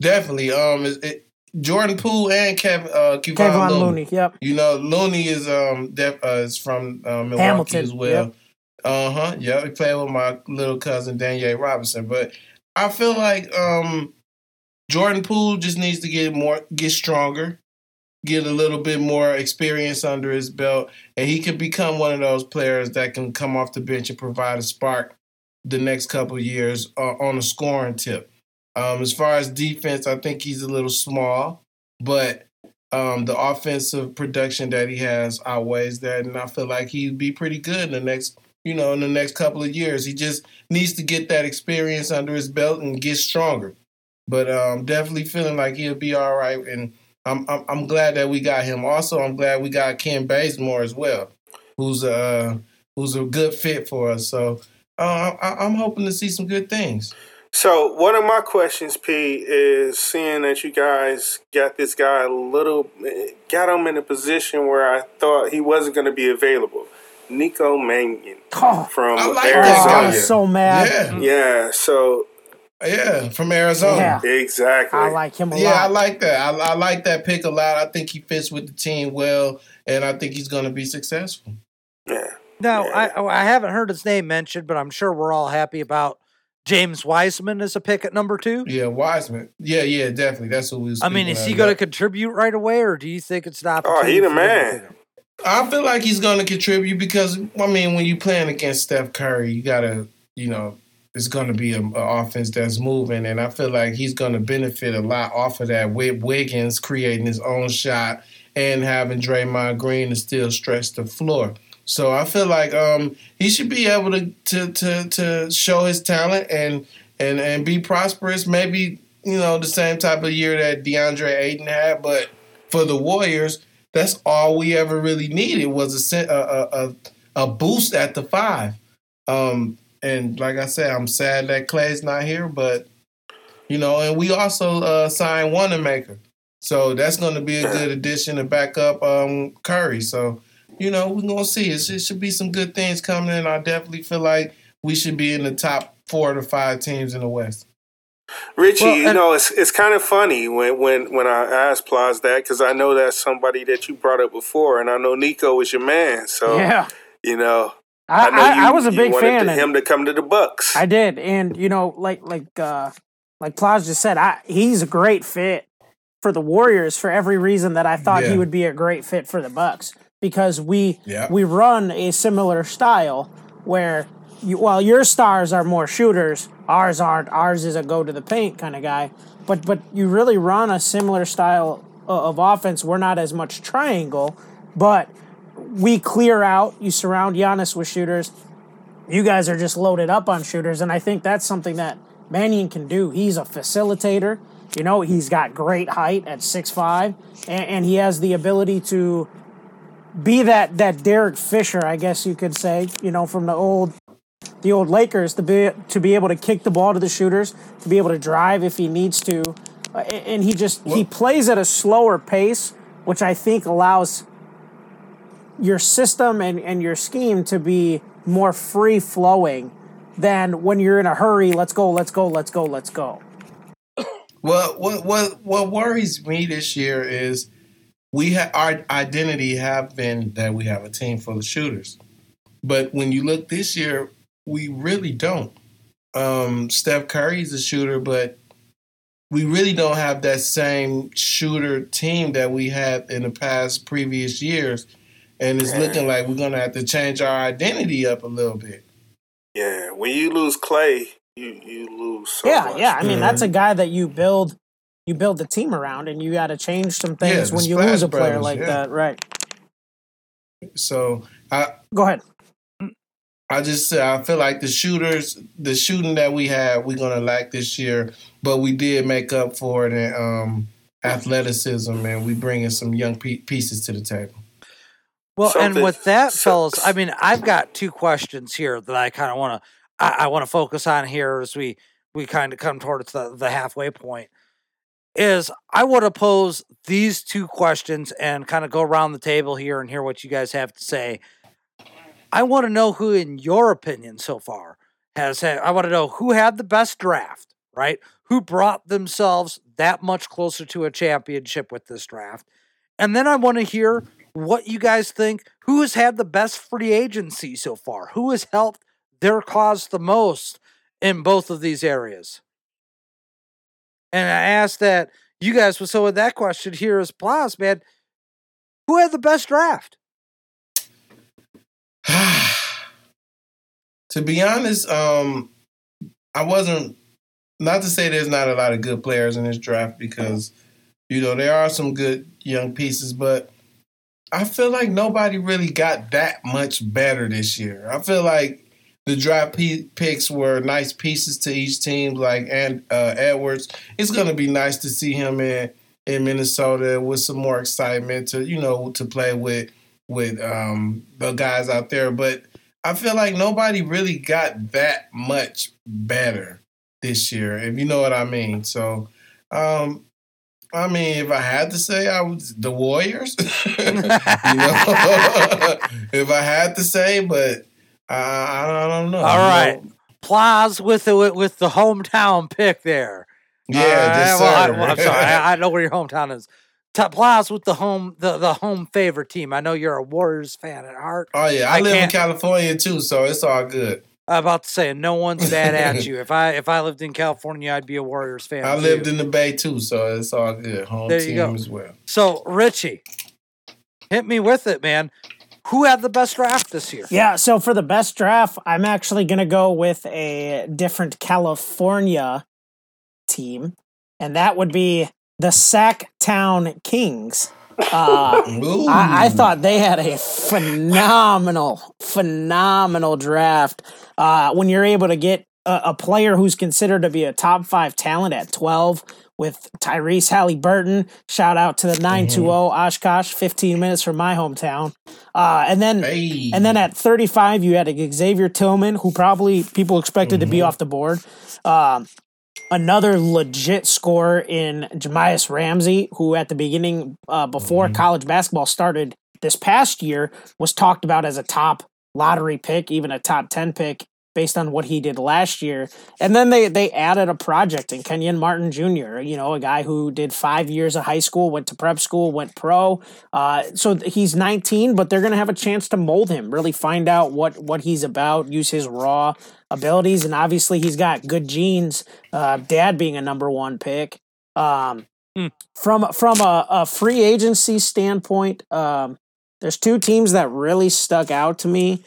C: definitely um it, it, Jordan Poole and Kevin uh, Kevon,
D: Kevon
C: Looney.
D: Looney, yep.
C: You know, Looney is um def, uh, is from uh, Milwaukee
D: Hamilton,
C: as well. Uh huh. Yeah, he played with my little cousin Danielle Robinson. But I feel like um Jordan Poole just needs to get more, get stronger, get a little bit more experience under his belt, and he can become one of those players that can come off the bench and provide a spark the next couple of years uh, on a scoring tip. Um, as far as defense, I think he's a little small, but um, the offensive production that he has outweighs that, and I feel like he'd be pretty good in the next, you know, in the next couple of years. He just needs to get that experience under his belt and get stronger. But um, definitely feeling like he'll be all right, and I'm, I'm I'm glad that we got him. Also, I'm glad we got Kent Bazemore as well, who's uh who's a good fit for us. So uh, I, I'm hoping to see some good things.
A: So one of my questions, P, is seeing that you guys got this guy a little, got him in a position where I thought he wasn't going to be available. Nico Mannion
D: Oh,
A: from
C: I like that
D: oh,
A: Arizona.
D: I'm so mad.
C: Yeah,
A: Yeah, so
C: yeah, from Arizona.
D: Yeah.
A: exactly.
D: I like him a
C: Yeah, I like that. I, I like that pick a lot. I think he fits with the team well, and I think he's going to be successful.
A: yeah.
B: No,
A: Yeah.
B: I I haven't heard his name mentioned, but I'm sure we're all happy about James Wiseman as a pick at number two.
C: Yeah, Wiseman. Yeah, yeah, definitely. That's what we. Was
B: I mean, is he going to contribute right away, or do you think it's not?
A: Oh, he the man.
C: I feel like he's going to contribute because I mean, when you playing against Steph Curry, you gotta, you know, it's going to be an offense that's moving, and I feel like he's going to benefit a lot off of that with Wiggins creating his own shot and having Draymond Green to still stretch the floor. So I feel like um, he should be able to, to to to show his talent and and and be prosperous. Maybe you know the same type of year that DeAndre Ayton had, but for the Warriors, that's all we ever really needed was a a a, a, boost at the five. Um, and like I said, I'm sad that Klay's not here, but you know, and we also uh, signed Wanamaker, so that's going to be a good addition to back up um, Curry. So you know, we're gonna see. It should, it should be some good things coming, and I definitely feel like we should be in the top four to five teams in the West.
A: Richie,
B: Well,
A: you know, it's it's kind of funny when when when I asked Plaz that because I know that's somebody that you brought up before, and I know Nico was your man. So
D: Yeah,
A: you know,
D: I, I,
A: you,
D: I was a big fan.
A: to-
D: and
A: him to come to the Bucks.
D: I did, and you know, like like uh like Plaz just said, I he's a great fit for the Warriors for every reason that I thought
C: Yeah.
D: he would be a great fit for the Bucks because we
C: Yeah.
D: we run a similar style where you, while your stars are more shooters, ours aren't. Ours is a go to the paint kind of guy. But but you really run a similar style of offense. We're not as much triangle, but we clear out. You surround Giannis with shooters you guys are just loaded up on shooters, and I think that's something that Mannion can do. He's a facilitator. You know, he's got great height at 6'5", and, and he has the ability to be that that Derek Fisher, I guess you could say, you know, from the old the old Lakers to be to be able to kick the ball to the shooters, to be able to drive if he needs to, Uh, and and he just he plays at a slower pace, which I think allows your system and, and your scheme to be more free flowing than when you're in a hurry. Let's go, let's go, let's go, let's go.
C: Well, what what what worries me this year is we have our identity have been that we have a team full of shooters, but when you look this year, we really don't. Um, Steph Curry's a shooter, but we really don't have that same shooter team that we had in the past previous years, and it's looking like we're gonna have to change our identity up a little bit.
A: yeah, when you lose Klay, you you lose. So
D: yeah,
A: much.
D: yeah. I mean, that's a guy that you build you build the team around, and you got to change some things
C: the
D: when you lose a player
C: Brothers,
D: like
C: yeah.
D: that. Right.
C: So I
D: Go ahead.
C: I just I feel like the shooters, the shooting that we had, we're gonna lack this year, but we did make up for it in um, athleticism, and we bringing some young pieces to the table.
B: Well, and with that, fellas, I mean, I've got two questions here that I kind of want to I, I want to focus on here as we we kind of come towards the, the halfway point. Is I want to pose these two questions and kind of go around the table here and hear what you guys have to say I want to know who, in your opinion, so far has had, I want to know who had the best draft, right? Who brought themselves that much closer to a championship with this draft. And then I want to hear what you guys think who has had the best free agency so far? Who has helped their cause the most in both of these areas? And I asked that you guys, so with that question here is Plaz, man, who had the best draft? [SIGHS]
C: to be honest, um, I wasn't. Not to say there's not a lot of good players in this draft because you know there are some good young pieces, but I feel like nobody really got that much better this year. I feel like the draft picks were nice pieces to each team, like and uh, Edwards. It's to be nice to see him in in Minnesota with some more excitement to you know to play with with um, the guys out there, but I feel like nobody really got that much better this year, if you know what I mean. So, um, I mean, if I had to say, I was the Warriors. [LAUGHS] you know, [LAUGHS] if I had to say, but I, I don't know.
B: All right, know? With the with the hometown pick there.
C: Yeah, uh, well,
B: I, am sorry. [LAUGHS] I, I, know where your hometown is. Plaz with the home the, the home favorite team. I know you're a Warriors fan at heart.
C: Oh yeah, I, I live in California too, so it's all good.
B: I'm about to say no one's bad at [LAUGHS] you. If I if I lived in California, I'd be a Warriors fan.
C: I too. lived in the Bay too, so it's all good. Home there team go. as well.
B: So Richie, hit me with it, man. Who had the best draft this year?
D: Yeah, so for the best draft, I'm actually gonna go with a different California team, and that would be the Sac Town Kings. Uh, I, I, thought they had a phenomenal, phenomenal draft. Uh, when you're able to get a, a, player who's considered to be a top five talent at 12 with Tyrese Haliburton, shout out to the 920 mm-hmm. Oshkosh, 15 minutes from my hometown. Uh, and then hey. and then at 35, you had Xavier Tillman, who probably people expected mm-hmm. to be mm-hmm. off the board. Um, another legit scorer in Jahmi'us Ramsey, who at the beginning, uh, before mm-hmm. college basketball started this past year, was talked about as a top lottery pick, even a top 10 pick based on what he did last year. And then they they added a project in Kenyon Martin Jr., you know, a guy who did five years of high school, went to prep school, went pro. Uh, so he's 19, but they're going to have a chance to mold him, really find out what, what he's about, use his raw abilities. And obviously he's got good genes, uh, dad being a number one pick. Um, mm. From from a, a, free agency standpoint, um, there's two teams that really stuck out to me.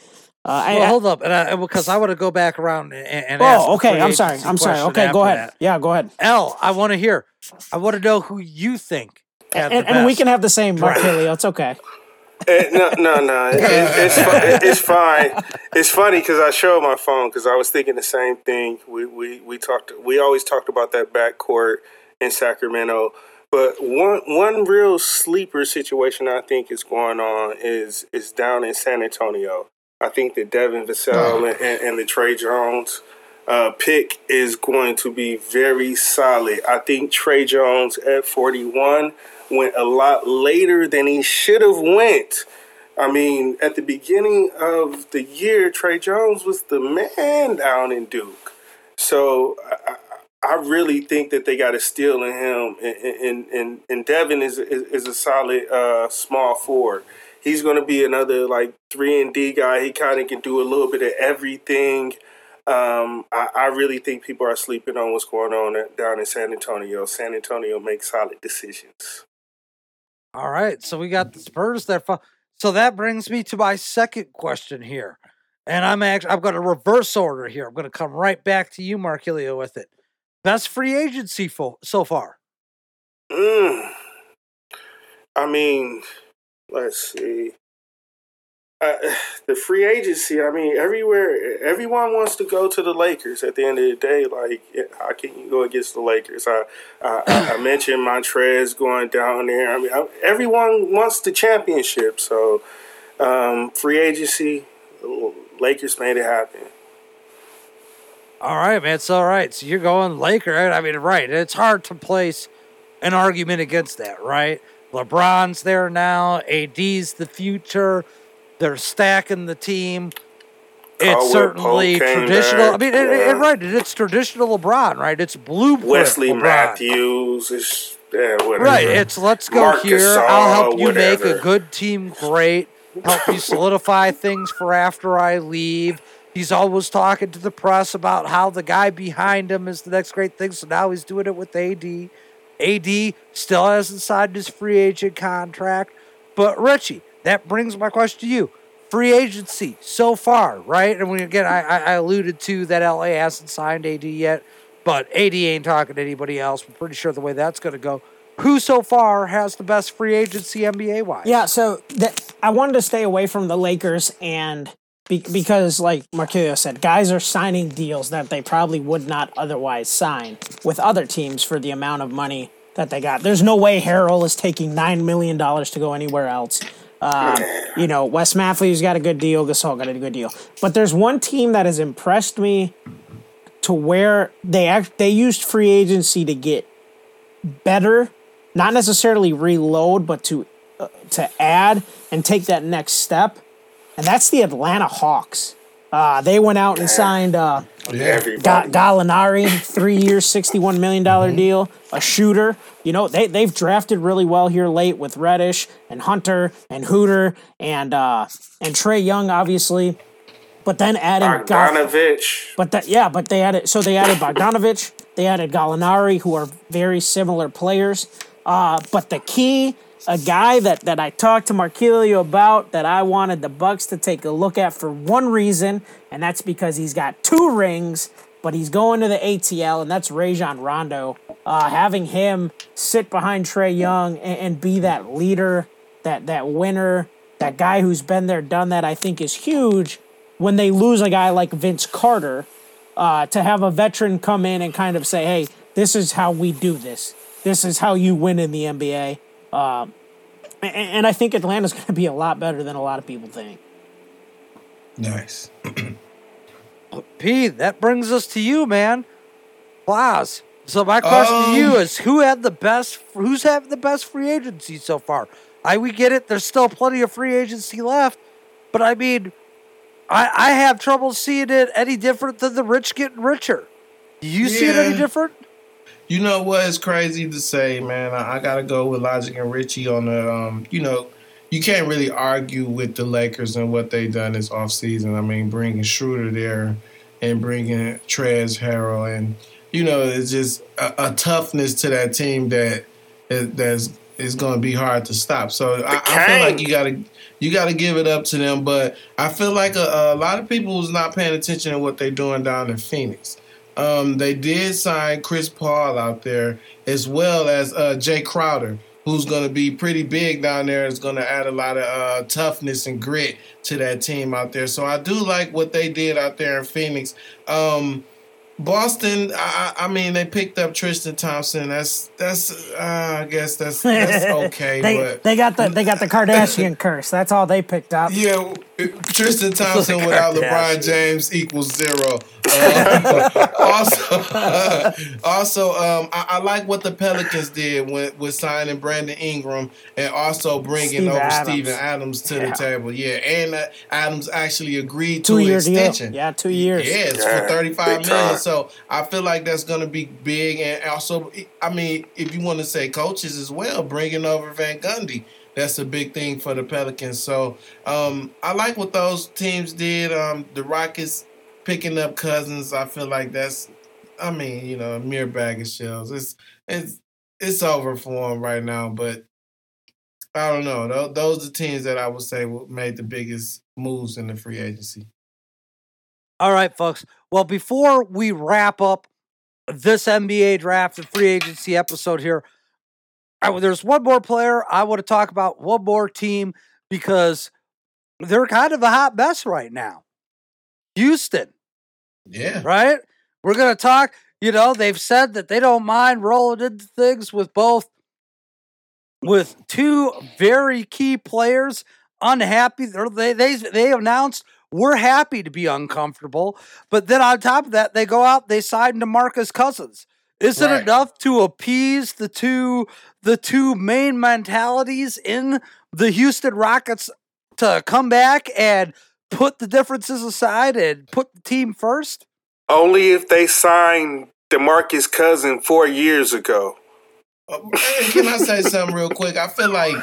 B: Uh, well, I, hold up, and I, because I want to go back around and, and
D: oh, okay. I'm sorry. I'm sorry. Okay, go ahead. That. Yeah, go ahead.
B: L, I want to hear. I want to know who you think.
D: And, and, we can have the same Markelio. It's okay.
A: It, eh, no, no, no. It, it's it's fine. It's funny because I showed my phone because I was thinking the same thing. We we we talked. We always talked about that backcourt in Sacramento. But one one real sleeper situation I think is going on is is down in San Antonio. I think that Devin Vassell oh. and, and, the Tre Jones uh, pick is going to be very solid. I think Tre Jones at 41 went a lot later than he should have went. I mean, at the beginning of the year, Tre Jones was the man down in Duke. So I, I really think that they got a steal in him, and and, and, and Devin is, is, is a solid uh, small forward he's going to be another like three and D guy. He kind of can do a little bit of everything. Um, I, I, really think people are sleeping on what's going on down in San Antonio. San Antonio makes solid decisions.
B: All right, so we got the Spurs there. So that brings me to my second question here, and I'm actually I'm going to reverse order here. I'm going to come right back to you, Markelio, with it. Best free agency fo- so far.
A: Mm. I mean, let's see. uh, [SIGHS] the free agency. I mean, everywhere, everyone wants to go to the Lakers. At the end of the day, like, how can you go against the Lakers? I, I, I [CLEARS THROAT] mentioned Montrez going down there. I mean, everyone wants the championship. So, um, free agency, Lakers made it happen.
B: All right, man. It's all right. So you're going Laker. Right? I mean, right. It's hard to place an argument against that, right? LeBron's there now. AD's the future. They're stacking the team. It's certainly traditional. Back, I mean, yeah. it, it, right. It's traditional LeBron, right? It's blueprint.
A: Wesley
B: LeBron.
A: Matthews. It's, yeah,
B: right. It's let's go Marcus here. I'll help you whatever. make a good team great. Help you [LAUGHS] solidify things for after I leave. He's always talking to the press about how the guy behind him is the next great thing. So now he's doing it with AD. AD still hasn't signed his free agent contract. But Richie, that brings my question to you. Free agency so far, right? And we, again, I, I alluded to that LA hasn't signed AD yet, but AD ain't talking to anybody else. We're pretty sure the way that's going to go. Who so far has the best free agency NBA wise?
D: Yeah, so that, I wanted to stay away from the Lakers and be, because, like Markelio said, guys are signing deals that they probably would not otherwise sign with other teams for the amount of money that they got. There's no way Harrell is taking $9 million to go anywhere else. Um, you know, Wes Matthews got a good deal. Gasol got a good deal. But there's one team that has impressed me to where they act, they used free agency to get better, not necessarily reload, but to uh, to add and take that next step. And that's the Atlanta Hawks. Uh, they went out and signed uh, Ga- Gallinari, [LAUGHS] three years, $61 million mm-hmm. deal, a shooter. You know, they, they've drafted really well here late with Reddish and Hunter and Huerter and uh, and Trae Young, obviously. But then adding
A: Bogdanovich.
D: but that yeah, but they added so they added Bogdanovich, they added Gallinari, who are very similar players. Uh, but the key a guy that, that I talked to Markelio about that I wanted the Bucks to take a look at for one reason, and that's because he's got two rings, but he's going to the ATL, and that's Rajon Rondo. Uh, having him sit behind Trae Young and, and be that leader, that that winner, that guy who's been there, done that, I think is huge. When they lose a guy like Vince Carter, uh, to have a veteran come in and kind of say, "Hey, this is how we do this. This is how you win in the NBA." Um, and, and I think Atlanta's [LAUGHS] going to be a lot better than a lot of people think.
C: Nice.
B: P, that brings us to you, man. Plaz. So my question um, to you um, is who had the best who's having the best free agency so far? I we get it, there's still plenty of free agency left, but I mean I I have trouble seeing it any different than the rich getting richer. Do you yeah. see it any different?
C: You know what? It's crazy to say, man. I, I got to go with Logic and Richie on the. Um, you know, you can't really argue with the Lakers and what they done this offseason. I mean, bringing Schroeder there and bringing Trez Harrell and you know, it's just a, a toughness to that team that that's is going to be hard to stop. So I, I, feel like you got to you got to give it up to them. But I feel like a, a lot of people is not paying attention to what they're doing down in Phoenix. Um, they did sign Chris Paul out there as well as uh, Jae Crowder, who's going to be pretty big down there. Is going to add a lot of uh, toughness and grit to that team out there. So I do like what they did out there in Phoenix. Um, Boston, I, I, mean, they picked up Tristan Thompson. That's that's uh, I guess that's that's [LAUGHS] okay.
D: they,
C: but
D: they got the they got the [LAUGHS] Kardashian curse. That's all they picked up.
C: Yeah, Tristan Thompson without LeBron James equals zero. [LAUGHS] Uh, also, uh, [LAUGHS] also, um, I, I, like what the Pelicans did with, with signing Brandon Ingram and also bringing Steve over Adams. Steven Adams to yeah. the table. Yeah, and uh, Adams actually agreed to two an extension.
D: Deal. Yeah, two years.
C: Yeah, it's yeah, for thirty five million. So I feel like that's going to be big. And also, I mean, if you want to say coaches as well, bringing over Van Gundy that's a big thing for the Pelicans. So um, I like what those teams did. Um, the Rockets picking up Cousins, I feel like that's, I mean, you know, a mere bag of shells. It's it's it's over for them right now. But I don't know. Those are teams that I would say made the biggest moves in the free agency.
B: All right, folks. Well, before we wrap up this NBA draft and free agency episode here, I, there's one more player I want to talk about, one more team, because they're kind of a hot mess right now. Houston,
C: Yeah.
B: right? We're going to talk. You know, they've said that they don't mind rolling into things with both, with two very key players unhappy. They they they announced we're happy to be uncomfortable, but then on top of that, they go out they sign Demarcus Cousins. Is it
C: Right.
B: enough to appease the two the two main mentalities in the Houston Rockets to come back and put the differences aside and put the team first?
A: Only if they signed DeMarcus Cousin four years ago.
C: Uh, Can I say something real quick? I feel like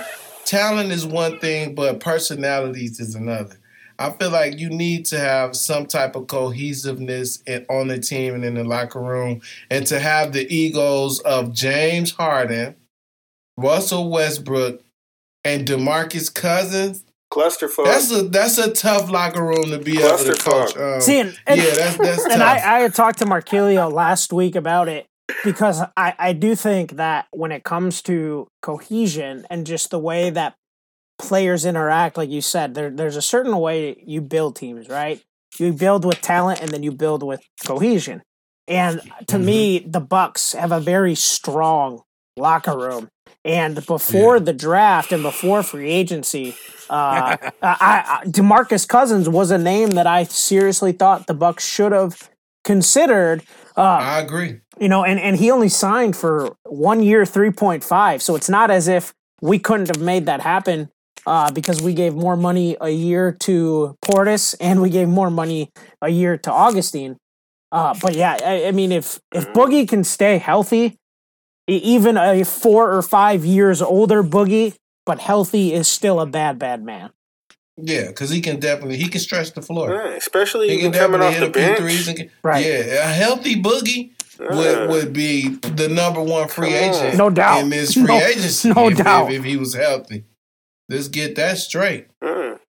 C: talent is one thing, but personalities is another. I feel like you need to have some type of cohesiveness in, on the team and in the locker room, and to have the egos of James Harden, Russell Westbrook, and Demarcus Cousins.
A: Clusterfuck.
C: That's a that's a tough locker room to be able to
A: Clusterfuck.
C: coach. Um,
D: See, and, and,
C: yeah, that's that's tough. [LAUGHS]
D: and I, I had talked to Markelio last week about it because I, I do think that when it comes to cohesion and just the way that players interact, like you said, there, there's a certain way you build teams, right? You build with talent and then you build with cohesion. And to me, the Bucks have a very strong locker room. And before the draft and before free agency, uh, [LAUGHS] I, I, Demarcus Cousins was a name that I seriously thought the Bucks should have considered. Uh,
C: I agree.
D: you know, and, and he only signed for one year, 3.5. So it's not as if we couldn't have made that happen uh, because we gave more money a year to Portis and we gave more money a year to Augustin. Uh, but yeah, I, I mean, if, if Boogie can stay healthy, even a four or five years older Boogie, but healthy is still a bad, bad man.
C: Yeah, because he can definitely he can stretch the floor.
A: Yeah, especially
C: He can
A: coming
C: definitely
A: off
C: hit
A: the
C: a few
A: bench.
C: And can,
D: Right.
C: Yeah, a healthy boogie would, would be the number one free agent.
D: No doubt.
C: in this [LAUGHS] free
D: No-
C: agency.
D: no
C: if,
D: doubt.
C: If, if he was healthy, let's get that straight.
A: Mm.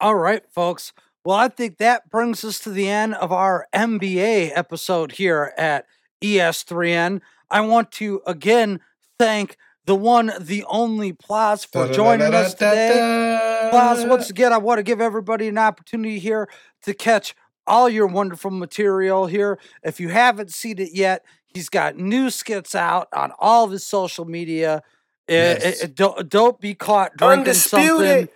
B: All right, folks. Well, I think that brings us to the end of our NBA episode here at E ES3N. I want to again thank the one, the only Plaz for joining us today. Plaz, once again, I want to give everybody an opportunity here to catch all your wonderful material here. If you haven't seen it yet, he's got new skits out on all of his social media.
C: Yes.
B: eh, don't, don't be caught drinking something.
A: Undisputed.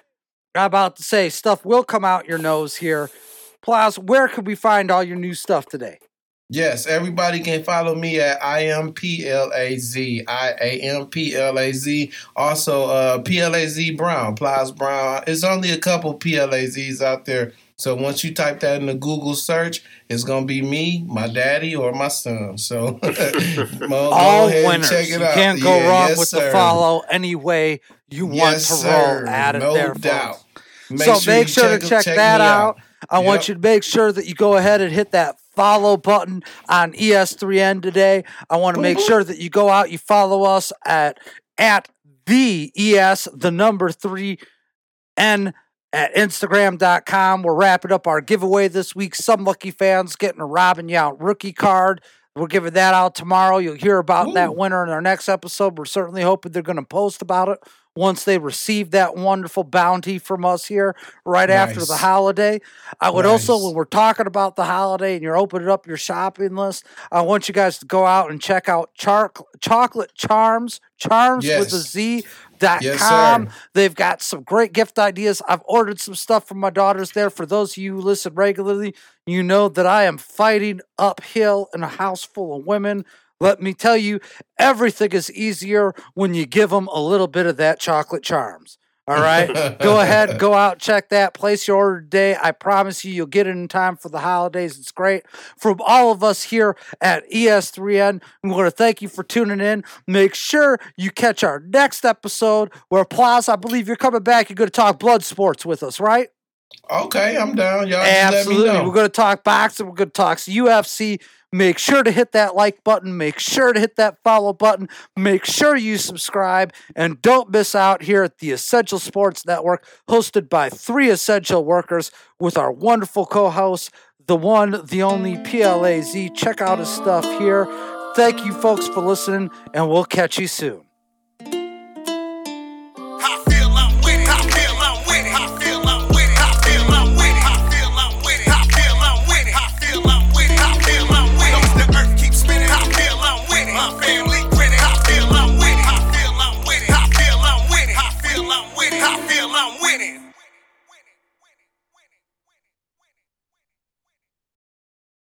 B: I'm about to say stuff will come out your nose here. Plaz, where could we find all your new stuff today?
C: Yes, everybody can follow me at I am P L A Z. I A M P L A Z. Also, uh, P L A Z Brown, Plies Brown. It's only a couple P L A Zs out there. So once you type that in the Google search, it's gonna be me, my daddy, or my son. So [LAUGHS] [LAUGHS]
B: all
C: ahead
B: winners.
C: check
B: You
C: out.
B: can't go
C: Yeah,
B: wrong
C: yes,
B: with
C: sir.
B: the follow any way you want
C: Yes,
B: to
C: sir.
B: roll at it
C: no
B: there,
C: doubt. Make
B: so make
C: you
B: sure to check,
C: check
B: that
C: me
B: out. I want you to make sure that you go ahead and hit that follow button on E ES3N today. I want to make mm-hmm. sure that you go out, you follow us at at the ES, the number three N at Instagram.com. We're wrapping up our giveaway this week. Some lucky fans getting a Robin Yount rookie card. We're giving that out tomorrow. You'll hear about that winner in our next episode. We're certainly hoping they're going to post about it once they receive that wonderful bounty from us here right after the holiday. I would also, when we're talking about the holiday and you're opening up your shopping list, I want you guys to go out and check out Char- Chocolate Charms, Charms with a
C: Yes.
B: Z. Dot
C: Yes,
B: com. They've got some great gift ideas. I've ordered some stuff for my daughters there. For those of you who listen regularly, you know that I am fighting uphill in a house full of women. Let me tell you, everything is easier when you give them a little bit of that chocolate charms. All right. go [LAUGHS] ahead, go out, check that. Place your order today. I promise you, you'll get it in time for the holidays. It's great. From all of us here at E ES3N, we want to thank you for tuning in. Make sure you catch our next episode where Plaza, I believe you're coming back. You're going to talk blood sports with us, right?
C: Okay, I'm down. Y'all
B: Absolutely. We're going to talk boxing. We're going to talk UFC. Make sure to hit that like button. Make sure to hit that follow button. Make sure you subscribe. And don't miss out here at the Essential Sports Network, hosted by three essential workers with our wonderful co host, the one, the only PLAZ. Check out his stuff here. Thank you, folks, for listening, and we'll catch you soon.